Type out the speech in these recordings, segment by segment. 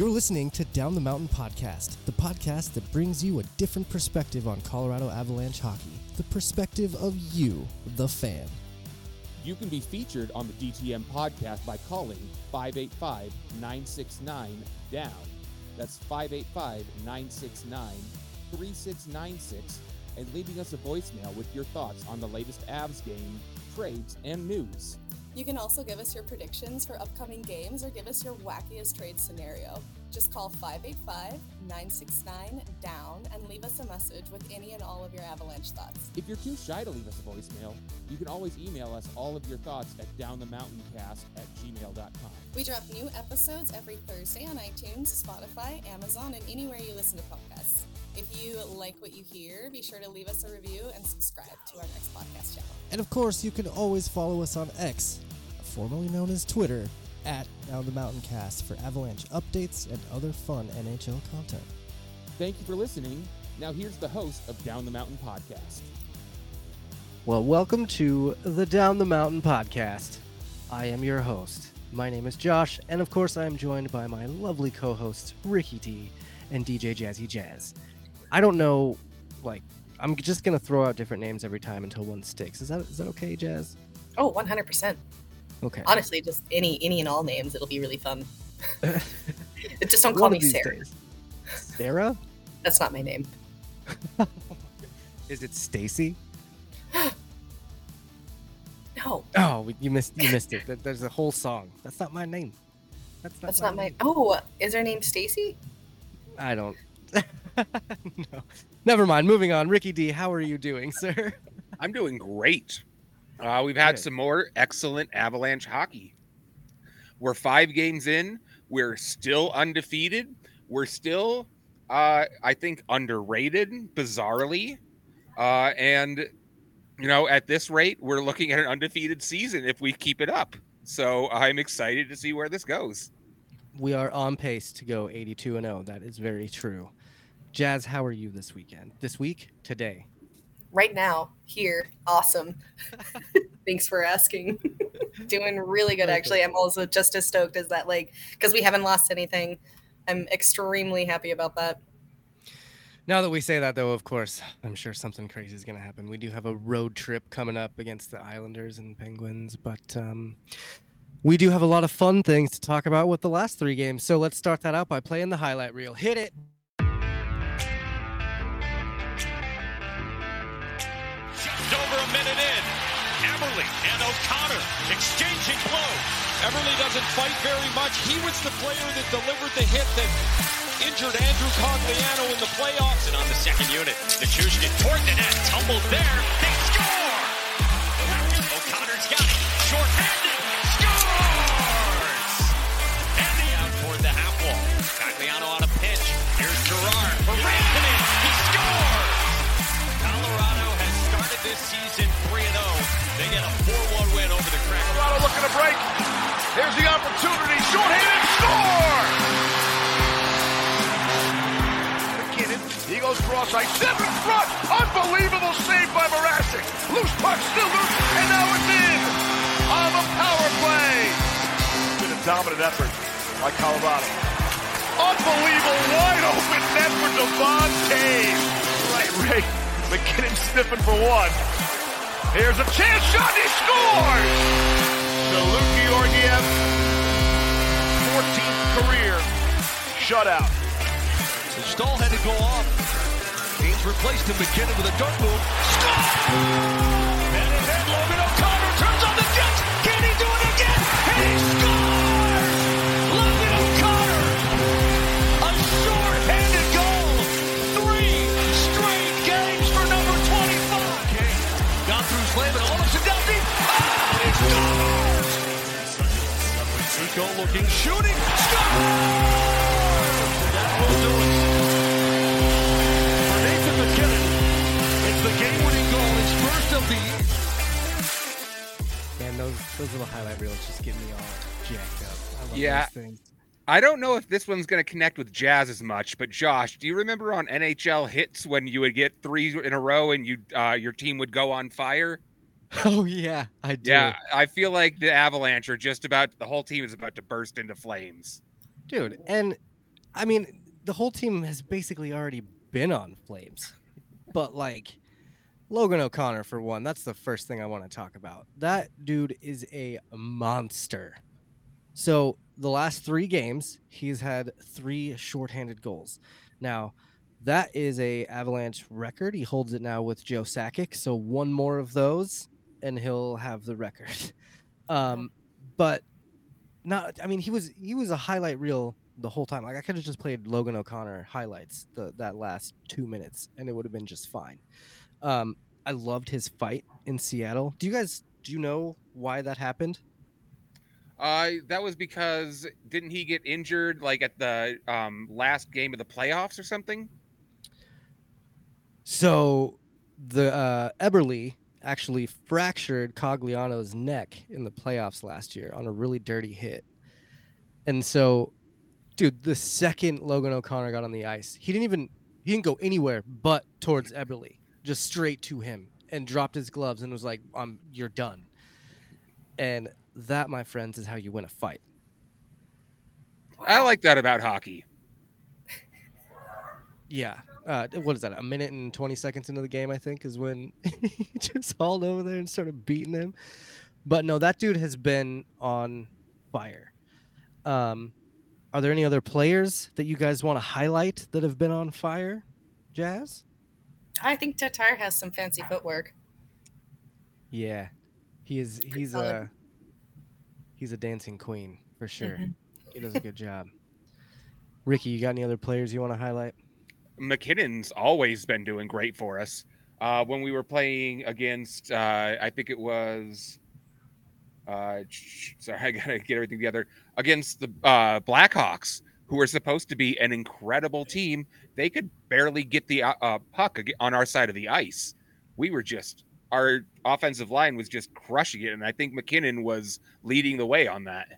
You're listening to Down the Mountain Podcast, the podcast that brings you a different perspective on Colorado Avalanche hockey. The perspective of you, the fan. You can be featured on the DTM podcast by calling 585 969 DOWN. That's 585 969 3696 and leaving us a voicemail with your thoughts on the latest Avs game, trades, and news. You can also give us your predictions for upcoming games or give us your wackiest trade scenario. Just call 585 969 DOWN and leave us a message with any and all of your Avalanche thoughts. If you're too shy to leave us a voicemail, you can always email us all of your thoughts at downthemountaincast at gmail.com. We drop new episodes every Thursday on iTunes, Spotify, Amazon, and anywhere you listen to podcasts. If you like what you hear, be sure to leave us a review and subscribe to our next podcast channel. And of course, you can always follow us on X, formerly known as Twitter, at Down the Mountain Cast for Avalanche updates and other fun NHL content. Thank you for listening. Now, here's the host of Down the Mountain Podcast. Well, welcome to the Down the Mountain Podcast. I am your host. My name is Josh, and of course, I am joined by my lovely co hosts, Ricky T and DJ Jazzy Jazz. I don't know, like, I'm just gonna throw out different names every time until one sticks. Is that is that okay, Jazz? Oh, 100%. Okay. Honestly, just any any and all names. It'll be really fun. just don't call me Sarah. days. Sarah? That's not my name. Is it Stacy? No, Oh, you missed you missed it. There's a whole song. That's not my name. That's not. that's not my. Oh, is her name Stacy? I don't. no. Never mind. Moving on. Ricky D, how are you doing, sir? I'm doing great. Uh, we've had some more excellent Avalanche hockey. We're five games in. We're still undefeated. We're still, uh, I think, underrated, bizarrely. Uh, and, you know, at this rate, we're looking at an undefeated season if we keep it up. So I'm excited to see where this goes. We are on pace to go 82 and 0. That is very true. Jazz, how are you this weekend? This week? Today? Right now, here, awesome. Thanks for asking. Doing really good, actually. I'm also just as stoked as that, like, because we haven't lost anything. I'm extremely happy about that. Now that we say that, though, of course, I'm sure something crazy is going to happen. We do have a road trip coming up against the Islanders and Penguins, but um, we do have a lot of fun things to talk about with the last three games. So let's start that out by playing the highlight reel. Hit it. Eberle and O'Connor exchanging blows. Eberle doesn't fight very much. He was the player that delivered the hit that injured Andrew Cogliano in the playoffs. And on the second unit, Nichushkin toward the net, tumbled there. They score! O'Connor's got it. Short-handed. Scores! And the out toward the half wall. Cogliano on a pinch. Here's Girard for Rantanen. He scores! Colorado has started this season 3-0. They get a 4-1 win over the. Colorado looking to break. Here's the opportunity. Short-handed score! MacKinnon. Eagles cross-ice. Seven front. Unbelievable save by Mrazek. Loose puck. Still loose. And now it's in. On the power play. Been a dominant effort by Colorado. Unbelievable wide open net for Devon Cave. Right, Ray. MacKinnon sniffing for one. Here's a chance shot. He scores! to Luke Georgiev, 14th career shutout. The stall had to go off. Haynes replaced him. MacKinnon with a dart move. Score! And then Logan O'Connor turns on the Jets. Can he do it again? And he scores! Nico looking, shooting. Scores! That will do it. For Nathan MacKinnon, it's the game-winning goal, his first of the year. Man, those those little highlight reels just get me all jacked up. I love Yeah. those things. I don't know if this one's going to connect with Jazz as much, but Josh, do you remember on NHL hits when you would get three in a row and you uh, your team would go on fire? Oh yeah, I do. Yeah, I feel like the Avalanche are just about the whole team is about to burst into flames. dude. And I mean, the whole team has basically already been on flames, but like Logan O'Connor for one, that's the first thing I want to talk about. That dude is a monster. So the last three games, he's had three shorthanded goals. Now, that is a Avalanche record. He holds it now with Joe Sakic. So one more of those, and he'll have the record. Um, but not. I mean, he was he was a highlight reel the whole time. Like I could have just played Logan O'Connor highlights the that last two minutes, and it would have been just fine. Um, I loved his fight in Seattle. Do you guys do you know why that happened? Uh, that was because didn't he get injured like at the um, last game of the playoffs or something? So the uh, Eberle actually fractured Cogliano's neck in the playoffs last year on a really dirty hit. And so, dude, the second Logan O'Connor got on the ice, he didn't even he didn't go anywhere but towards Eberle, just straight to him, and dropped his gloves and was like, "I'm you're done." And that, my friends, is how you win a fight. I like that about hockey. Yeah. Uh, what is that? A minute and 20 seconds into the game, I think, is when he just hauled over there and started beating him. But no, that dude has been on fire. Um, are there any other players that you guys want to highlight that have been on fire, Jazz? I think Tatar has some fancy footwork. Yeah. He is he's a he's a dancing queen for sure. Mhm. He does a good job. Ricky, you got any other players you want to highlight? MacKinnon's always been doing great for us. Uh, when we were playing against, uh, I think it was, uh, sorry, I gotta get everything together. Against the uh, Blackhawks, who were supposed to be an incredible team, they could barely get the uh, uh, puck on our side of the ice. We were just our offensive line was just crushing it, and I think MacKinnon was leading the way on that.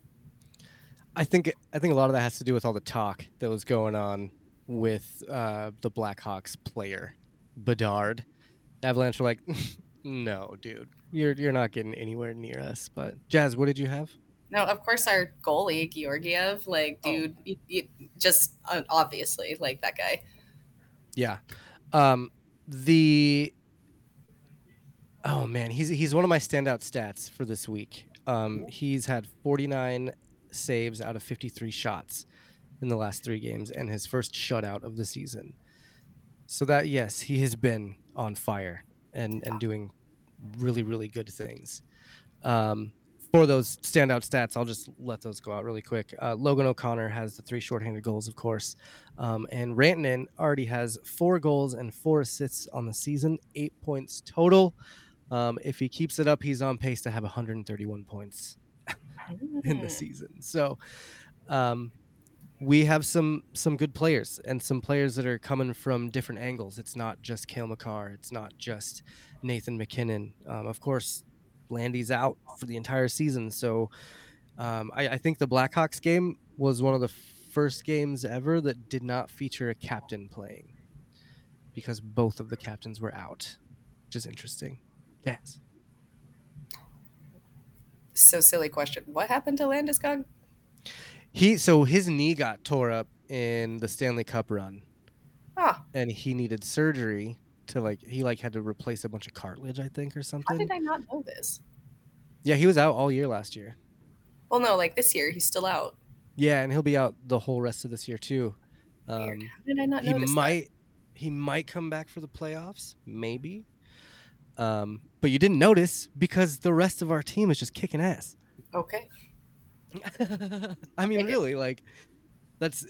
I think I think a lot of that has to do with all the talk that was going on with uh, the Blackhawks player Bedard. Avalanche were like, "No, dude, you're you're not getting anywhere near us." But Jazz, what did you have? No, of course our goalie Georgiev, like Oh. dude, you, you, just uh, obviously like that guy. Yeah, um, the oh man, he's he's one of my standout stats for this week. Um, he's had 49 saves out of 53 shots in the last three games, and his first shutout of the season. So that yes, he has been on fire and and doing really really good things. Um, for those standout stats, I'll just let those go out really quick. Uh, Logan O'Connor has the three shorthanded goals, of course, um, and Rantanen already has four goals and four assists on the season, eight points total. Um, if he keeps it up, he's on pace to have 131 points in the season. So um, we have some some good players and some players that are coming from different angles. It's not just Cale Makar. It's not just Nathan MacKinnon. Um, of course, Landy's out for the entire season. So um, I, I think the Blackhawks game was one of the first games ever that did not feature a captain playing because both of the captains were out, which is interesting. Yes. So silly question. What happened to Landis Landeskog? He so his knee got tore up in the Stanley Cup run, Ah, and he needed surgery to like he like had to replace a bunch of cartilage, I think, or something. how did I not know this? Yeah, he was out all year last year. Well, no, like this year he's still out. Yeah, and he'll be out the whole rest of this year too. Um, How did I not he notice? that? might he might come back for the playoffs, maybe. Um, but you didn't notice because the rest of our team is just kicking ass. Okay. I mean, really, like that's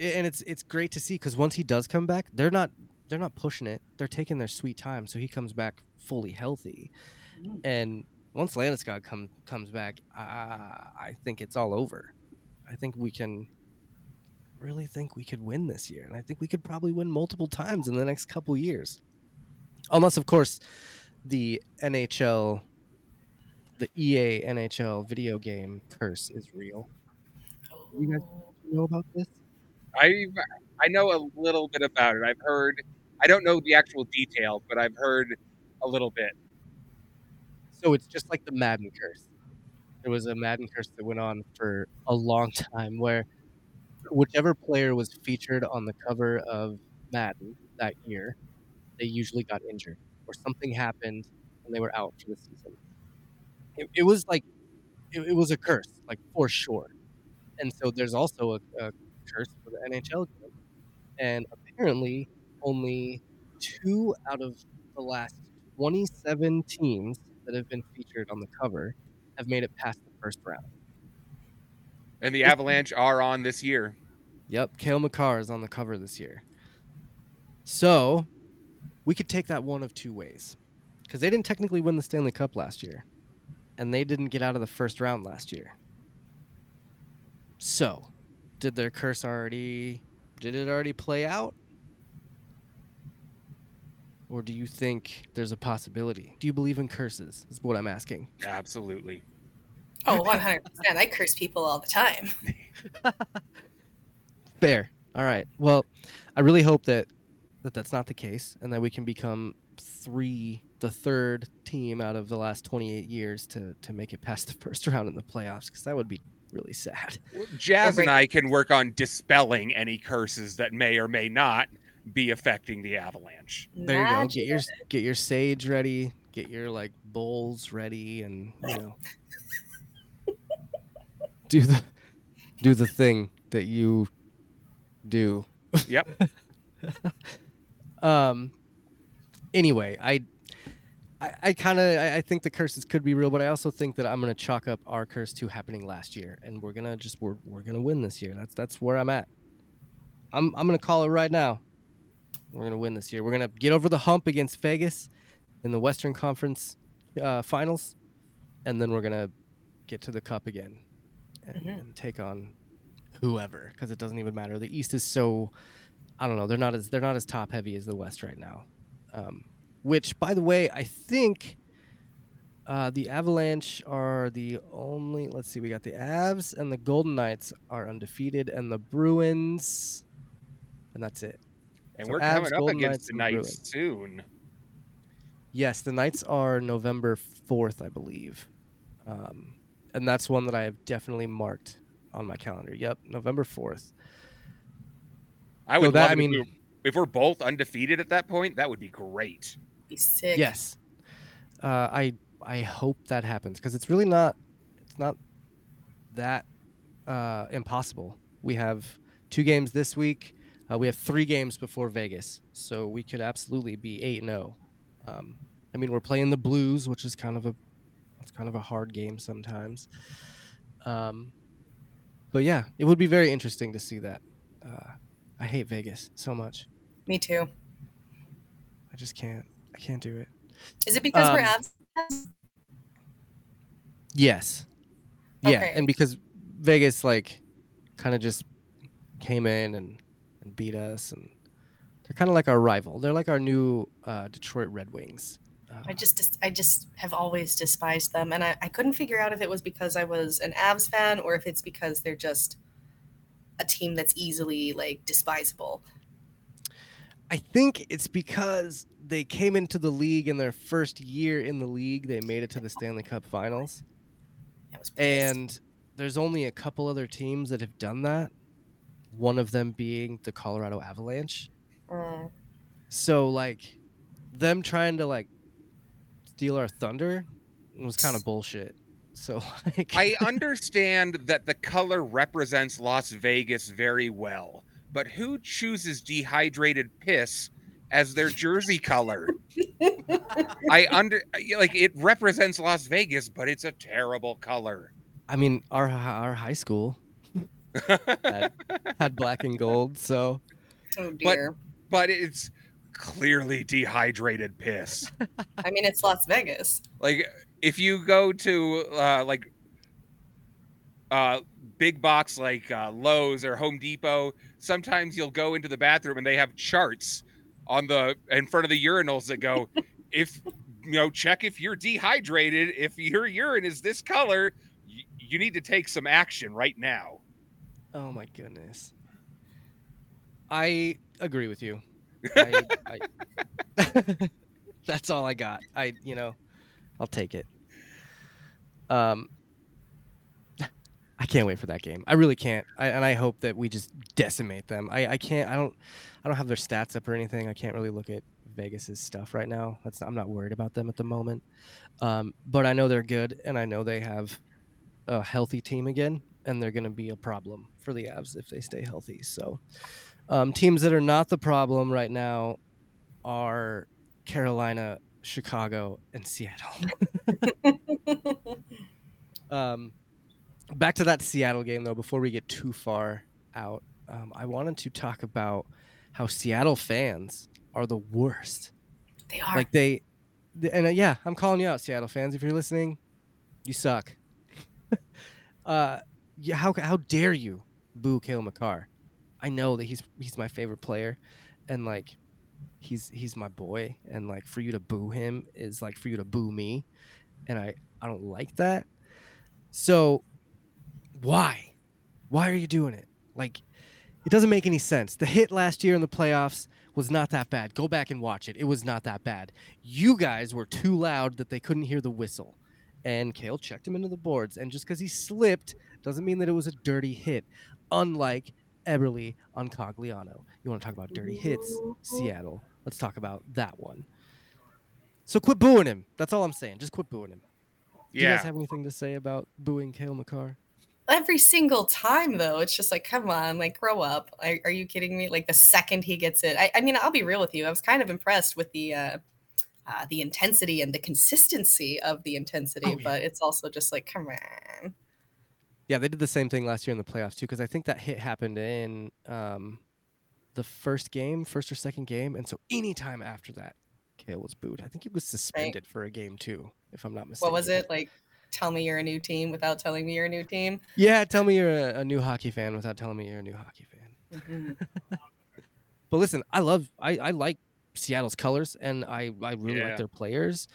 and it's it's great to see because once he does come back, they're not they're not pushing it. They're taking their sweet time, so he comes back fully healthy. Mm. And once Landeskog come comes back, uh, I think it's all over. I think we can really think we could win this year, and I think we could probably win multiple times in the next couple years, unless, of course, the NHL, the EA NHL video game curse is real. You guys- know about this? I I know a little bit about it. I've heard. I don't know the actual details, but I've heard a little bit. So it's just like the Madden curse. There was a Madden curse that went on for a long time where whichever player was featured on the cover of Madden that year, they usually got injured or something happened and they were out for the season. It, it was like it, it was a curse, like for sure. And so there's also a, a curse for the NHL game, and apparently only two out of the last 27 teams that have been featured on the cover have made it past the first round. And the Avalanche are on this year. Yep, Cale Makar is on the cover this year. So we could take that one of two ways. Because they didn't technically win the Stanley Cup last year. And they didn't get out of the first round last year. So, did their curse already did it already play out? Or do you think there's a possibility? Do you believe in curses? Is what I'm asking. Absolutely. Oh, 100%. I curse people all the time. Fair. All right. Well, I really hope that that that's not the case and that we can become three the third team out of the last 28 years to to make it past the first round in the playoffs cuz that would be really sad. Jazz and. I can work on dispelling any curses that may or may not be affecting the Avalanche. There you go. Get your get your sage ready, get your like bowls ready and, you know, do the do the thing that you do. Yep. um anyway i i, I kind of I, I think the curses could be real but i also think that i'm going to chalk up our curse to happening last year and we're going to just we're, we're going to win this year that's that's where i'm at i'm i'm going to call it right now we're going to win this year we're going to get over the hump against vegas in the western conference uh, finals and then we're going to get to the cup again and, Mhm. and take on whoever because it doesn't even matter the east is so I don't know. They're not as they're not as top heavy as the West right now. Um, which, by the way, I think uh, the Avalanche are the only. Let's see, we got the Avs and the Golden Knights are undefeated, and the Bruins, and that's it. And So we're Avs, coming up Golden against Knights, the Knights soon. Yes, the Knights are November fourth, I believe, um, and that's one that I have definitely marked on my calendar. Yep, November fourth. I So would that- love I mean- if we're both undefeated at that point. That would be great. Be sick. Yes. Uh, I I hope that happens because it's really not it's not that uh, impossible. We have two games this week. Uh, we have three games before Vegas, so we could absolutely be eight and zero. Um, I mean, we're playing the Blues, which is kind of a it's kind of a hard game sometimes. Um, but yeah, it would be very interesting to see that. Uh, I hate Vegas so much. Me too. I just can't. I can't do it. Is it because we're Um, abs? Yes. Yeah, Okay. and because Vegas like kind of just came in and, and beat us, and they're kind of like our rival. They're like our new uh, Detroit Red Wings. Uh, I just, I just have always despised them, and I, I couldn't figure out if it was because I was an Avs fan or if it's because they're just a team that's easily like despisable. I think it's because they came into the league in their first year in the league. They made it to the Stanley Cup Finals, I was pissed. and there's only a couple other teams that have done that. One of them being the Colorado Avalanche. Mm. So like them trying to like steal our thunder was kind of bullshit. So like I understand that the color represents Las Vegas very well, but who chooses dehydrated piss as their jersey color? I under like it represents Las Vegas, but it's a terrible color. I mean our our high school had, had black and gold, so oh dear. but it's clearly dehydrated piss. I mean, it's Las Vegas. like if you go to uh like uh big box like uh Lowe's or Home Depot, sometimes you'll go into the bathroom and they have charts on the in front of the urinals that go if you know check if you're dehydrated, if your urine is this color, y- you need to take some action right now. oh my goodness. I agree with you. I, I, that's all I got. I you know, I'll take it. Um I can't wait for that game. I really can't. I, and I hope that we just decimate them. I, I can't. I don't. I don't have their stats up or anything. I can't really look at Vegas's stuff right now. That's I'm not worried about them at the moment. Um, but I know they're good, and I know they have a healthy team again, and they're going to be a problem for the Avs if they stay healthy. So, um, teams that are not the problem right now are Carolina, Chicago, and Seattle. um, back to that Seattle game though. Before we get too far out, um, I wanted to talk about how Seattle fans are the worst. They are. Like they, th- and uh, yeah, I'm calling you out, Seattle fans. If you're listening, you suck. uh, yeah, how how dare you boo Cale Makar? I know that he's he's my favorite player, and like, he's he's my boy, and like for you to boo him is like for you to boo me, and I I don't like that. So, why, why are you doing it? Like, it doesn't make any sense. The hit last year in the playoffs was not that bad. Go back and watch it. It was not that bad. You guys were too loud that they couldn't hear the whistle. And Cale checked him into the boards. And just because he slipped doesn't mean that it was a dirty hit, unlike Eberle on Cogliano. You want to talk about dirty hits? Seattle. Let's talk about that one. So quit booing him. That's all I'm saying. Just quit booing him. Do you guys have anything to say about booing Cale Makar? Every single time, though, it's just like, come on, like, grow up. Are, are you kidding me? Like, the second he gets it, I, I mean, I'll be real with you. I was kind of impressed with the uh, uh, the intensity and the consistency of the intensity, Oh, yeah. but it's also just like, come on. Yeah, they did the same thing last year in the playoffs too, because I think that hit happened in um, the first game, first or second game, and so anytime after that, Cale was booed. I think he was suspended for a game too, if I'm not mistaken. What was it? Like, tell me you're a new team without telling me you're a new team. Yeah, tell me you're a, a new hockey fan without telling me you're a new hockey fan. Mhm. But listen, I love, I, I like Seattle's colors, and I, I really Yeah. like their players.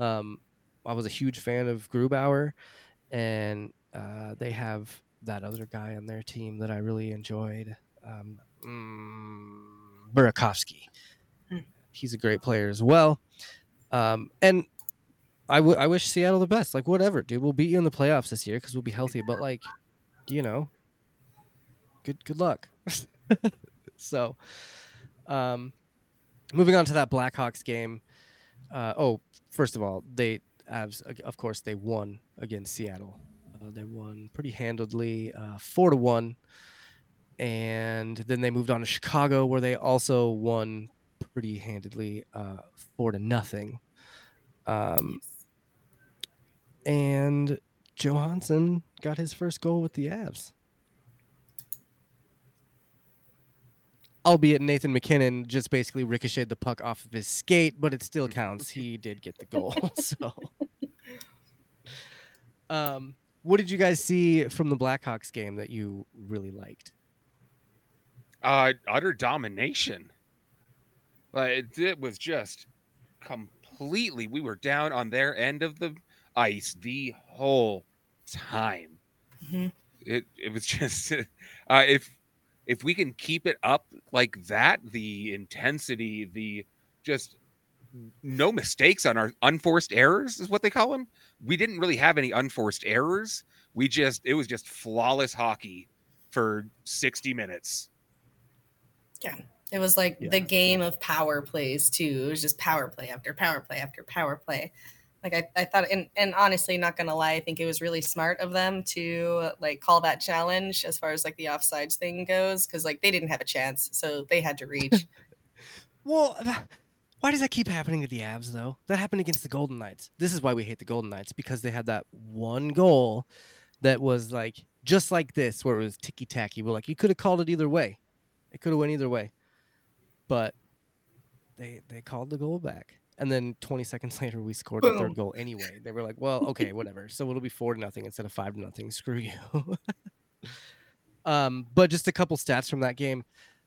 Um, I was a huge fan of Grubauer, and uh, they have that other guy on their team that I really enjoyed, um, mm, Burakovsky. Hmm. He's a great player as well. Um, and I, w- I wish Seattle the best. Like, whatever, dude. We'll beat you in the playoffs this year because we'll be healthy. But like, you know, good good luck. so, um, moving on to that Blackhawks game. Uh, oh, first of all, they of course, they won against Seattle. Uh, they won pretty handedly, uh, four to one, and then they moved on to Chicago, where they also won pretty handedly, uh, four to nothing. Um, and Johansen got his first goal with the Avs. Albeit Nathan MacKinnon just basically ricocheted the puck off of his skate, but it still counts. He did get the goal. so, um, what did you guys see from the Blackhawks game that you really liked? Uh, utter domination. Like it, it was just completely. We were down on their end of the ice the whole time. Mhm. It it was just uh, if if we can keep it up like that, the intensity, the just no mistakes on our unforced errors is what they call them. We didn't really have any unforced errors. We just it was just flawless hockey for 60 minutes. Yeah. It was like Yeah. the game of power plays too. It was just power play after power play after power play. Like I, I thought and, and honestly, not gonna lie, I think it was really smart of them to like call that challenge as far as like the offsides thing goes, because like they didn't have a chance, so they had to reach. Well, why does that keep happening to the Avs though? That happened against the Golden Knights. This is why we hate the Golden Knights because they had that one goal that was like just like this, where it was ticky tacky. We're like, you could have called it either way. It could have went either way, but they they called the goal back, and then 20 seconds later we scored the Boom. third goal anyway. They were like, well, okay, whatever. So it'll be four to nothing instead of five to nothing. Screw you. um, but just a couple stats from that game.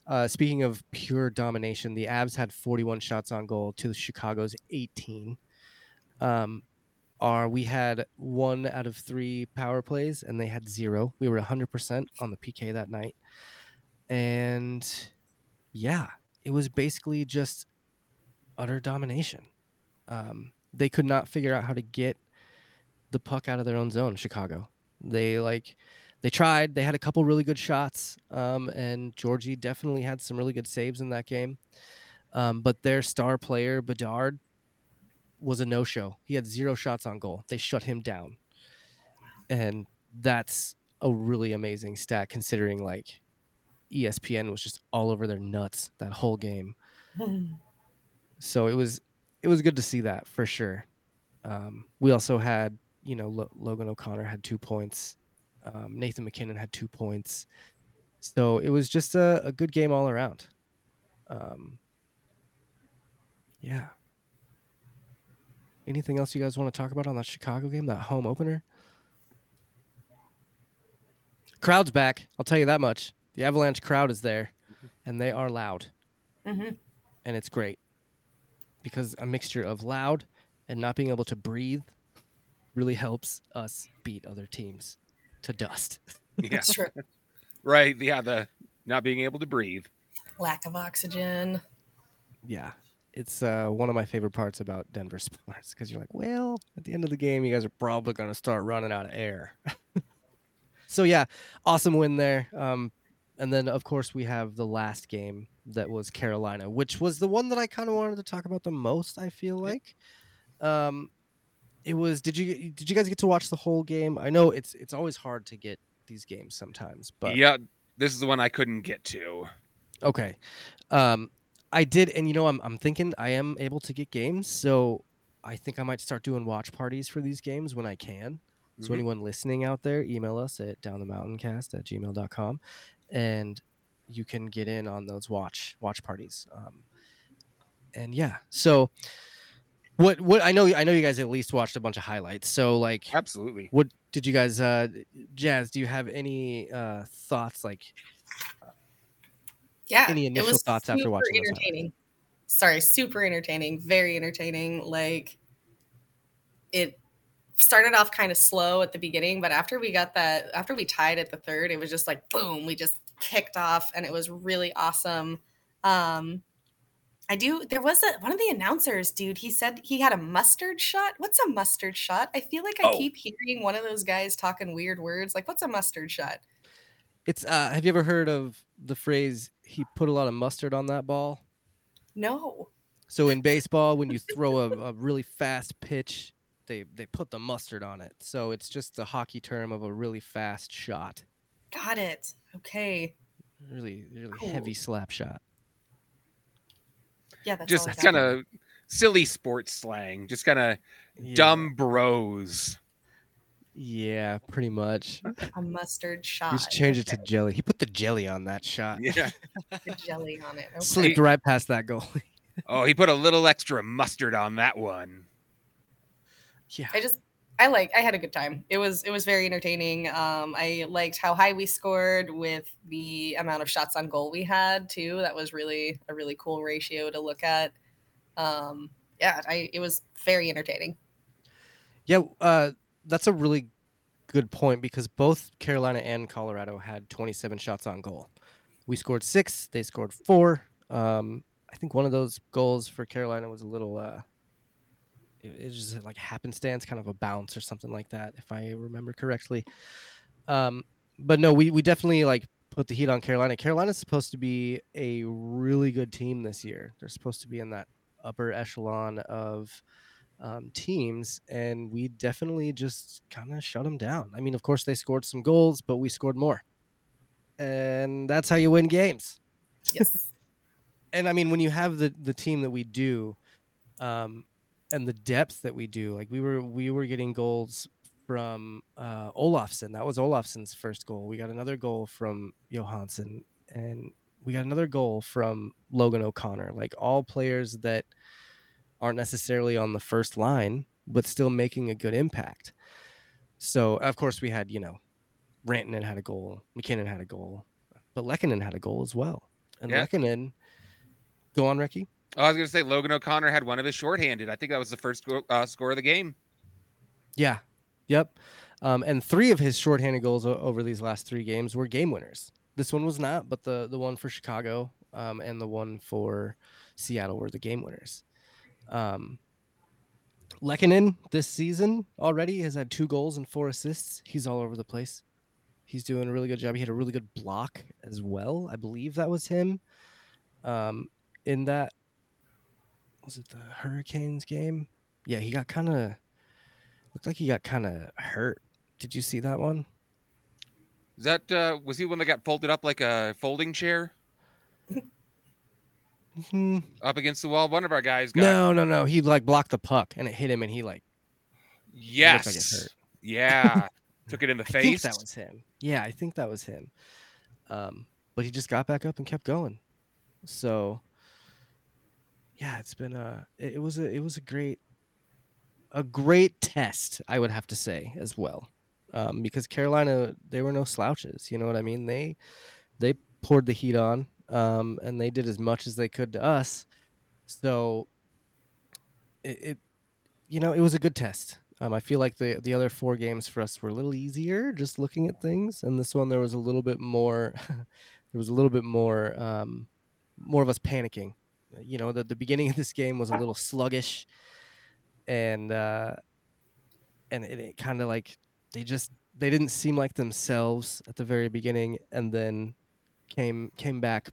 Uh, speaking of pure domination, the Avs had 41 shots on goal to the Chicago's 18. Um, our, we had one out of three power plays, and they had zero. We were 100% on the PK that night. And yeah, it was basically just utter domination. Um, they could not figure out how to get the puck out of their own zone, Chicago. They like they tried. They had a couple really good shots, um, and Georgie definitely had some really good saves in that game. Um, but their star player Bedard was a no-show. He had zero shots on goal. They shut him down, and that's a really amazing stat considering like ESPN was just all over their nuts that whole game. So it was it was good to see that for sure. Um, we also had you know Lo- Logan O'Connor had two points, um, Nathan MacKinnon had two points, so it was just a, a good game all around. Um, yeah. Anything else you guys want to talk about on that Chicago game, that home opener? Crowd's back. I'll tell you that much. The Avalanche crowd is there, and they are loud, Mhm. and it's great because a mixture of loud and not being able to breathe really helps us beat other teams to dust. Yeah. It's true. Right. Yeah. The not being able to breathe. Lack of oxygen. yeah, it's uh, one of my favorite parts about Denver sports because you're like, well, at the end of the game, you guys are probably going to start running out of air. so yeah, awesome win there. Um, and then of course we have the last game that was Carolina, which was the one that I kind of wanted to talk about the most. I feel like, um, it was. Did you did you guys get to watch the whole game? I know it's it's always hard to get these games sometimes, but yeah. This is the one I couldn't get to. Okay. Um, I did, and you know, I'm I'm thinking I am able to get games, so I think I might start doing watch parties for these games when I can. So Mhm. anyone listening out there, email us at downthemountaincast at gmail.com and you can get in on those watch watch parties. Um, and yeah, so what what I know I know you guys at least watched a bunch of highlights. So like Absolutely. what did you guys uh Jazz, do you have any uh thoughts like Yeah. Any it initial was thoughts after watching those highlights? entertaining. Sorry, super entertaining, very entertaining. Like it started off kind of slow at the beginning, but after we got that, after we tied at the third, it was just like boom, we just kicked off, and it was really awesome. Um, I do. There was a one of the announcers, dude. He said he had a mustard shot. What's a mustard shot? I feel like I Oh. keep hearing one of those guys talking weird words. Like, what's a mustard shot? It's uh have you ever heard of the phrase he put a lot of mustard on that ball? No. So in baseball when you throw a, a really fast pitch, they they put the mustard on it. So it's just the hockey term of a really fast shot. Got it. Okay. Really really Cool. heavy slap shot. Yeah, that's Just all kind of silly sports slang. Just kind of Yeah. dumb bros. Yeah, pretty much. a mustard shot. Just change it to jelly. He put the jelly on that shot. Yeah. the jelly on it. Okay. Slipped right past that goalie. Oh, he put a little extra mustard on that one. yeah. I just I like I had a good time. It was it was very entertaining. Um I liked how high we scored with the amount of shots on goal we had too. That was really a really cool ratio to look at. Um yeah, I it was very entertaining. Yeah, uh, that's a really good point because both Carolina and Colorado had 27 shots on goal. We scored six, they scored four. Um, I think one of those goals for Carolina was a little, uh, it, it just like happenstance, kind of a bounce or something like that, if I remember correctly. Um, but no, we, we definitely like put the heat on Carolina. Carolina's supposed to be a really good team this year. They're supposed to be in that upper echelon of um, teams, and we definitely just kind of shut them down. I mean, of course, they scored some goals, but we scored more, and that's how you win games. Yes. And I mean, when you have the the team that we do, um, and the depth that we do, like we were we were getting goals from uh, Olofsson. That was Olofsson's first goal. We got another goal from Johansen, and we got another goal from Logan O'Connor. Like all players that aren't necessarily on the first line, but still making a good impact. So of course we had, you know, Rantanen had a goal, MacKinnon had a goal, but Lehkonen had a goal as well. And Yeah. Lehkonen, go on, Ricky. Oh, I was going to say Logan O'Connor had one of his shorthanded. I think that was the first go- uh, score of the game. Yeah. Yep. Um, and three of his shorthanded goals over these last three games were game winners. This one was not, but the the one for Chicago um, and the one for Seattle were the game winners. Um, Lehkonen this season already has had two goals and four assists. He's all over the place. He's doing a really good job. He had a really good block as well. I believe that was him. Um, in that was it the Hurricanes game? Yeah, he got kind of looked like he got kind of hurt. Did you see that one? Is that uh was he one that got folded up like a folding chair Hmm. up against the wall? One of our guys got No, no, no. He like blocked the puck and it hit him, and he like yes. like hurt. Yeah. Took it in the I think face. that was him. Yeah, I think that was him. Um, but he just got back up and kept going. So yeah, it's been a it, was a it was a great a great test, I would have to say as well. Um, because Carolina they were no slouches, you know what I mean? They they poured the heat on um, and they did as much as they could to us. So it, it you know, it was a good test. Um, I feel like the the other four games for us were a little easier, just looking at things, and this one there was a little bit more. there was a little bit more, um, more of us panicking. You know, the the beginning of this game was a little sluggish, and uh, and it, it kind of like they just they didn't seem like themselves at the very beginning, and then came came back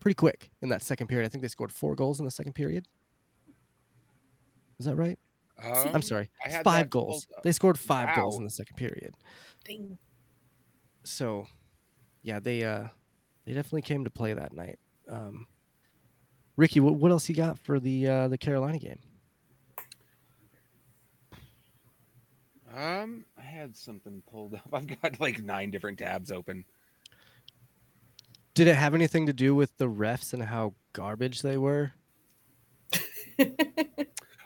pretty quick in that second period. I think they scored four goals in the second period. Is that right? I'm Um, sorry, five goals. pulled. They scored five goals in the second period. Ding. So, yeah, they uh, they definitely came to play that night. Um, Ricky, what, what else you got for the uh, the Carolina game? Um, I had something pulled up. I've got like nine different tabs open. Did it have anything to do with the refs and how garbage they were?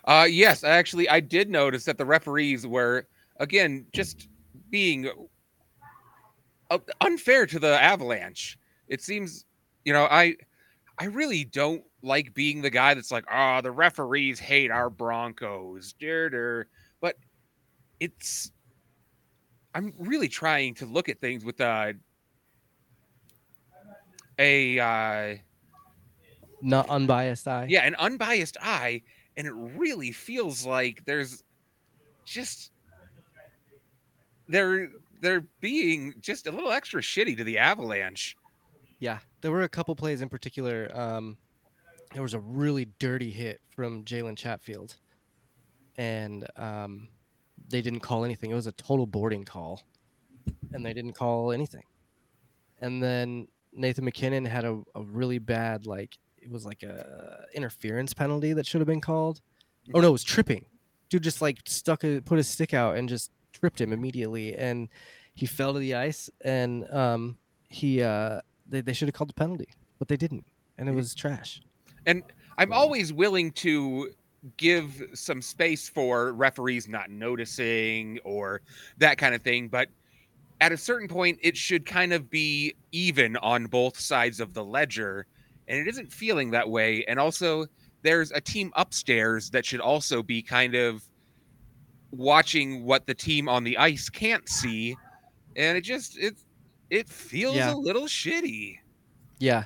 Uh, yes, actually, I did notice that the referees were again just being uh, unfair to the Avalanche. It seems, you know, I I really don't like being the guy that's like, oh, the referees hate our Broncos, dear. But it's, I'm really trying to look at things with uh, a uh, Not unbiased eye. yeah, an unbiased eye, and it really feels like there's just they're they're being just a little extra shitty to the Avalanche. Yeah, there were a couple plays in particular. Um, there was a really dirty hit from Jalen Chatfield, and um, they didn't call anything. It was a total boarding call, and they didn't call anything. And then Nathan MacKinnon had a, a really bad like it was like a interference penalty that should have been called. Oh no, it was tripping. Dude just like stuck a put his stick out and just tripped him immediately, and he fell to the ice. And um, he uh, they, they should have called the penalty, but they didn't, and it was trash. And I'm always willing to give some space for referees not noticing or that kind of thing, but at a certain point it should kind of be even on both sides of the ledger and it isn't feeling that way and also there's a team upstairs that should also be kind of watching what the team on the ice can't see and it just it it feels Yeah. a little shitty Yeah.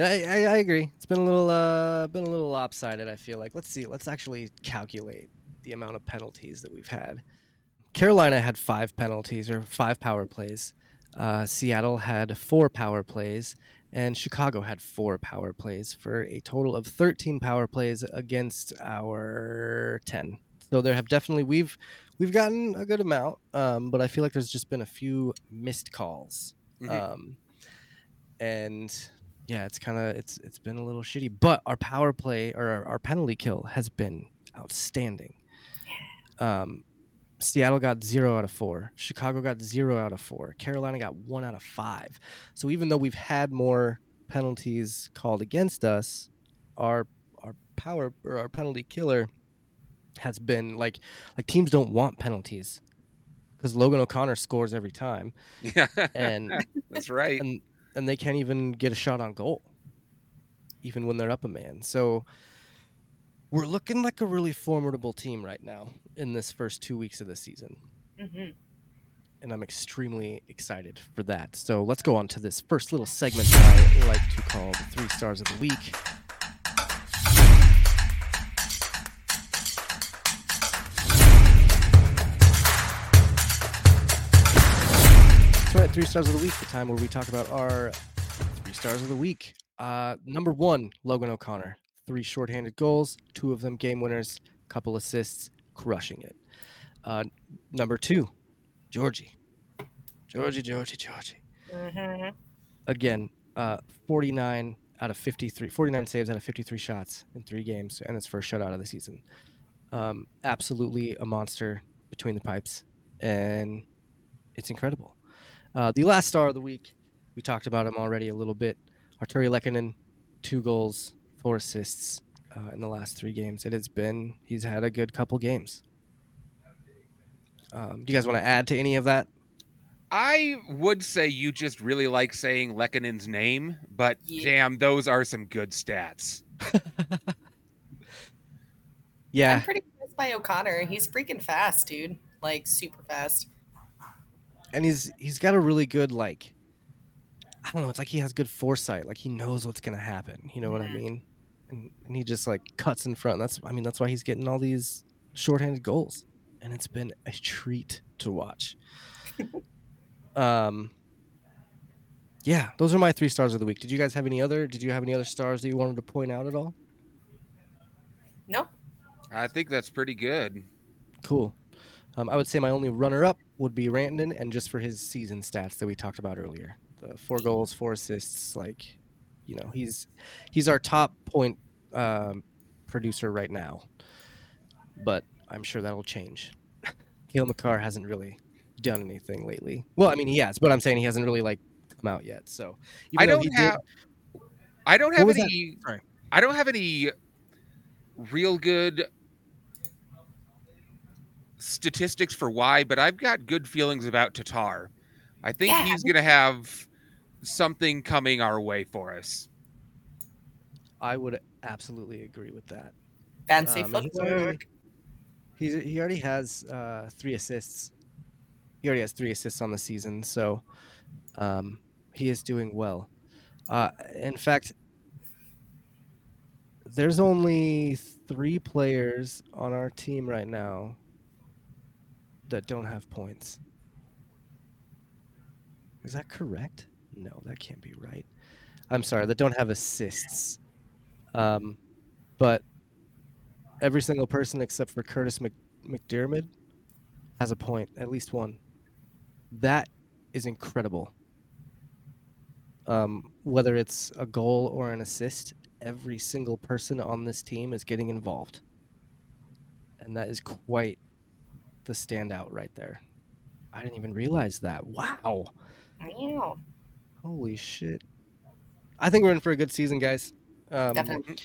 I, I, I agree. It's been a little uh been a little lopsided, I feel like. Let's see. Let's actually calculate the amount of penalties that we've had. Carolina had five penalties or five power plays. Uh, Seattle had four power plays, and Chicago had four power plays for a total of 13 power plays against our 10. So there have definitely we've we've gotten a good amount, um, but I feel like there's just been a few missed calls. Mhm. Um, and yeah, it's kind of it's it's been a little shitty. But our power play or our, our penalty kill has been outstanding. Um, Seattle got zero out of four. Chicago got zero out of four. Carolina got one out of five. So even though we've had more penalties called against us, our our power or our penalty killer has been like like teams don't want penalties because Logan O'Connor scores every time, yeah and that's right and and they can't even get a shot on goal, even when they're up a man. So we're looking like a really formidable team right now in this first two weeks of the season, Mhm. and I'm extremely excited for that. So let's go on to this first little segment that I like to call the three stars of the week. Right, three stars of the week, the time where we talk about our three stars of the week. Uh, number one, Logan O'Connor. Three shorthanded goals, two of them game winners, couple assists, crushing it. Uh, number two, Georgie. Georgie, Georgie, Georgie. Mhm. Again, uh, 49 out of 53, 49 saves out of 53 shots in three games, and it's his first shutout of the season. Um, absolutely a monster between the pipes, and it's incredible. Uh, the last star of the week, we talked about him already a little bit. Artturi Lehkonen, two goals, four assists uh, in the last three games. It has been, he's had a good couple games. Um, do you guys want to add to any of that? I would say you just really like saying Lehkonen's name, but Yeah. damn, those are some good stats. Yeah, I'm pretty impressed by O'Connor. He's freaking fast, dude. Like super fast. And he's he's got a really good like I don't know, it's like he has good foresight. Like he knows what's gonna happen. You know what I mean? And, and he just like cuts in front. That's I mean that's why he's getting all these shorthanded goals, and it's been a treat to watch. um, yeah, those are my three stars of the week. Did you guys have any other? Did you have any other stars that you wanted to point out at all? No, I think that's pretty good. Cool. Um, I would say my only runner-up would be Rantanen, and just for his season stats that we talked about earlier, the four goals, four assists. Like, you know, he's he's our top point um, producer right now, but I'm sure that'll change. Cale Makar hasn't really done anything lately. Well, I mean, he has, but I'm saying he hasn't really like come out yet. So even I don't he did- have I don't have any I don't have any real good statistics for why, but I've got good feelings about Tatar. I think Yeah. he's going to have something coming our way for us. I would absolutely agree with that. fancy Um, and he's footwork. already- He's he already has uh, three assists. He already has three assists on the season, so um, he is doing well. Uh, in fact, there's only three players on our team right now that don't have points. Is that correct? No, that can't be right. I'm sorry, that don't have assists. Um, but every single person except for Curtis Mc, McDermott has a point, at least one. That is incredible. Um, whether it's a goal or an assist, every single person on this team is getting involved. And that is quite the standout right there. I didn't even realize that. Wow. Meow. Holy shit. I think we're in for a good season, guys. Um, Definitely.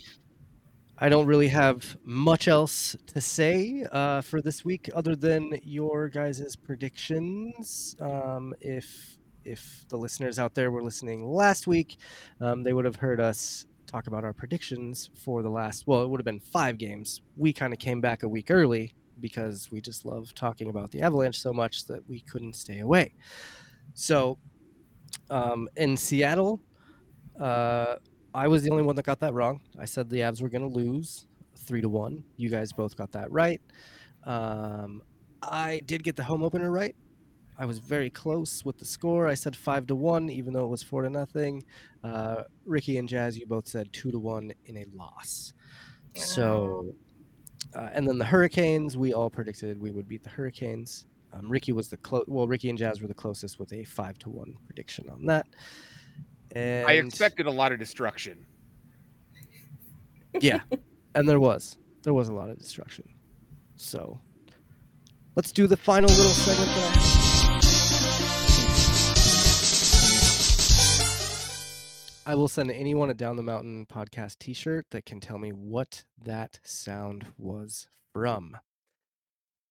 I don't really have much else to say uh, for this week other than your guys' predictions. Um, if if the listeners out there were listening last week, um, they would have heard us talk about our predictions for the last. Well, it would have been five games. We kind of came back a week early because we just love talking about the Avalanche so much that we couldn't stay away. So, um, in Seattle, uh, I was the only one that got that wrong. I said the Avs were going to lose three to one. You guys both got that right. Um, I did get the home opener right. I was very close with the score. I said five to one, even though it was four to nothing. Uh, Ricky and Jazz, you both said two to one in a loss. So, uh, and then the Hurricanes, we all predicted we would beat the Hurricanes. Um, Ricky was the close. Well, Ricky and Jazz were the closest with a five to one prediction on that. And I expected a lot of destruction. yeah, and there was there was a lot of destruction. So let's do the final little segment. I... Will send anyone a Down the Mountain podcast T-shirt that can tell me what that sound was from.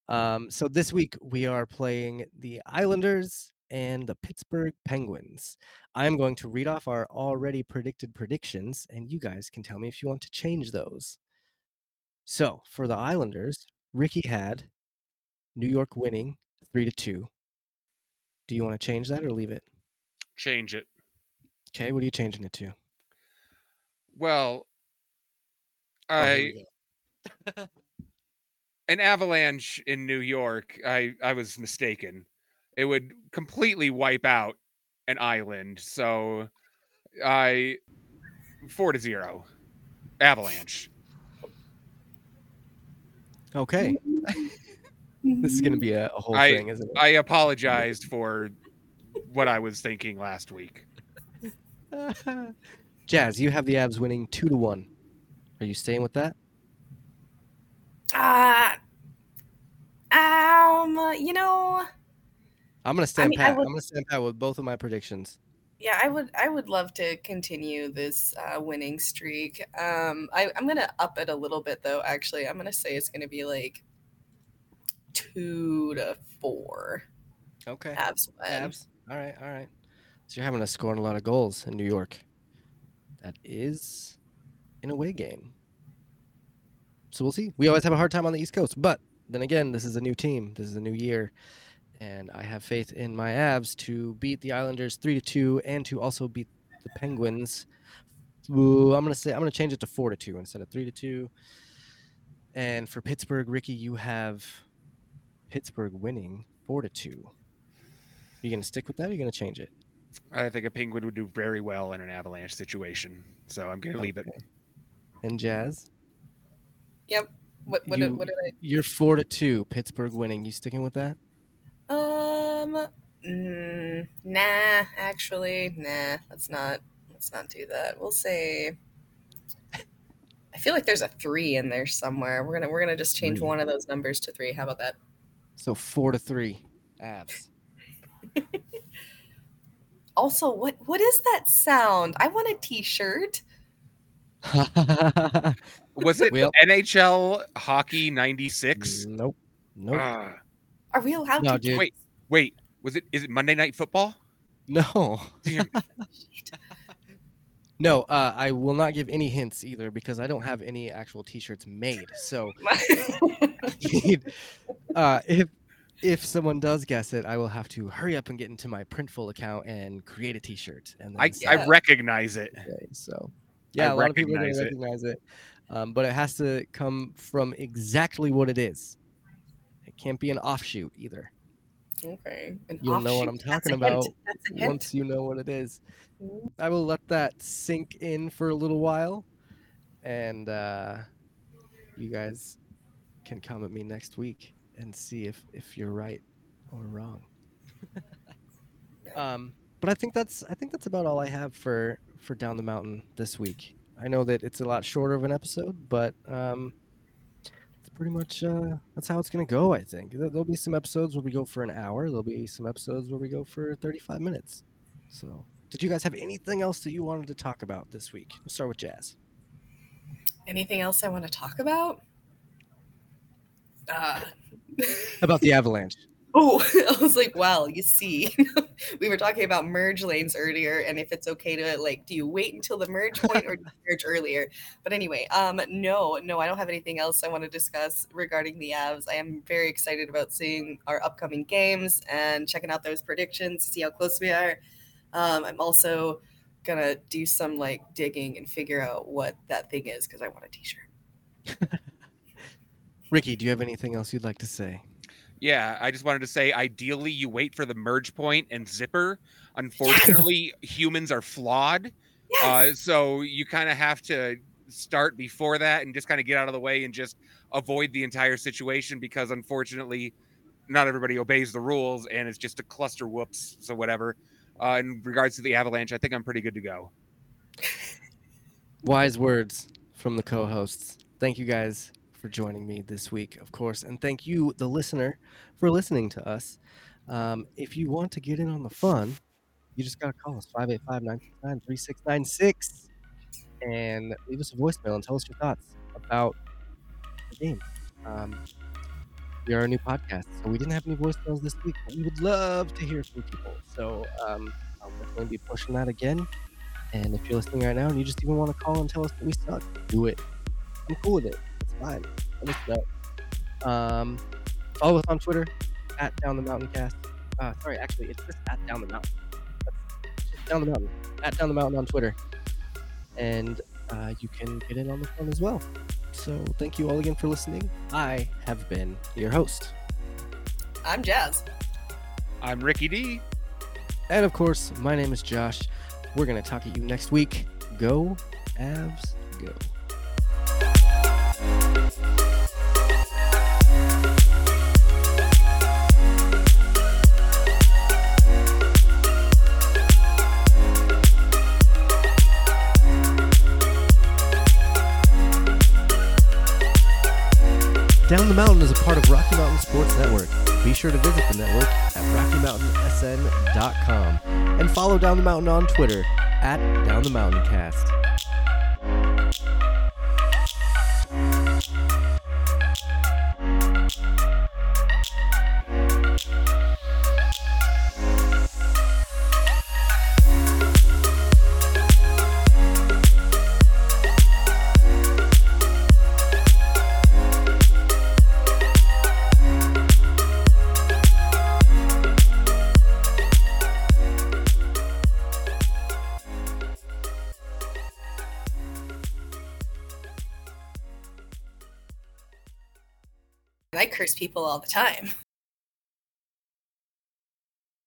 Um, so this week we are playing the Islanders and the Pittsburgh Penguins. I'm going to read off our already predicted predictions, and you guys can tell me if you want to change those. So for the Islanders, Ricky had New York winning three to two. Do you want to change that or leave it? Change it. Okay, what are you changing it to? Well, Oh, I we go. an avalanche in New York. I I was mistaken. it would completely wipe out an island. So I four to zero. Avalanche. Okay. this is going to be a, a whole I- thing, isn't it? I apologized for what I was thinking last week. Jazz, you have the Avs winning two to one. Are you staying with that? Uh, um, you know, I'm going to stand mean, pat. would- I'm to stand pat with both of my predictions. yeah, I would, I would love to continue this uh, winning streak. Um, I, I'm gonna up it a little bit though. Actually, I'm gonna say it's gonna be like two to four. Okay. Avs win. Avs. All right, all right. So you're having us scoring a lot of goals in New York. That is an away game. So we'll see. We always have a hard time on the East Coast, but then again, this is a new team. This is a new year, and I have faith in my Avs to beat the Islanders three to two, and to also beat the Penguins. Ooh, I'm gonna say I'm gonna change it to four to two instead of three to two. And for Pittsburgh, Ricky, you have Pittsburgh winning four to two. you gonna stick with that? Or are you gonna change it? I think a penguin would do very well in an avalanche situation. So I'm gonna leave it. Okay. And Jazz, Yep. What, what, You- did, what did you're four to two. Pittsburgh winning. You sticking with that? Um, mm, nah. Actually, nah. Let's not. Let's not do that. We'll say. I feel like there's a three in there somewhere. We're gonna we're gonna just change Three. one of those numbers to three. How about that? So four to three. Avs. Also, what what is that sound? I want a T-shirt. Was it Well- NHL hockey '96? nope. Nope. Ah, Are we allowed No, to? dude. wait, wait. Was it? Is it Monday Night Football? no. No. Uh, I will not give any hints either because I don't have any actual T-shirts made. So uh, if if someone does guess it, I will have to hurry up and get into my Printful account and create a T-shirt. And then I, I recognize it. Okay, so yeah, I a lot of people are gonna recognize recognize it. it, um, but it has to come from exactly what it is. It can't be an offshoot either. okay. An You'll know what. I'm talking about That's a hint. Once you know what it is, Mm. I will let that sink in for a little while, and uh, you guys can come at me next week and see if if you're right or wrong. um, but I think that's I think that's about all I have for for down the mountain this week. I know that it's a lot shorter of an episode, but um, it's pretty much uh, that's how it's gonna go. I think There- there'll be some episodes where we go for an hour. There'll be some episodes where we go for 35 minutes. So, did you guys have anything else that you wanted to talk about this week? We'll start with Jazz. Anything else I want to talk about? Uh, About the Avalanche. oh, I was like, wow, you see, we were talking about merge lanes earlier, and if it's okay to like, do you wait until the merge point or do you merge earlier? But anyway, um, no, no, I don't have anything else I want to discuss regarding the Avs. I am very excited about seeing our upcoming games and checking out those predictions, see how close we are. Um, I'm also gonna do some like digging and figure out what that thing is because I want a T-shirt. Ricky, do you have anything else you'd like to say? Yeah, I just wanted to say ideally you wait for the merge point and zipper. Unfortunately, humans are flawed. Uh, so you kind of have to start before that and just kind of get out of the way and just avoid the entire situation because unfortunately not everybody obeys the rules and it's just a cluster whoops so whatever uh, in regards to the avalanche i think i'm pretty good to go Wise words from the co hosts. Thank you guys for joining me this week, of course. And thank you, the listener, for listening to us. Um, if you want to get in on the fun, you just got to call us 585 969 3696 and leave us a voicemail and tell us your thoughts about the game. Um, we are a new podcast, so we didn't have any voicemails this week, but we would love to hear from people. So um, I'll definitely be pushing that again. And if you're listening right now and you just even want to call and tell us that we suck, do it. I'm cool with it. It's fine. Let us know. Um, follow us on Twitter at Down the Mountain Cast. Uh, sorry, actually, it's just at Down the Mountain. Just Down the Mountain. At Down the Mountain on Twitter. And uh, you can get in on the fun as well. So thank you all again for listening. I have been your host. I'm Jazz. I'm Ricky D. And of course, my name is Josh. We're going to talk at you next week. Go, Avs, go. Down the Mountain is a part of Rocky Mountain Sports Network. Be sure to visit the network at RockyMountainSN.com and follow Down the Mountain on Twitter at Down the Mountain Cast. All the time.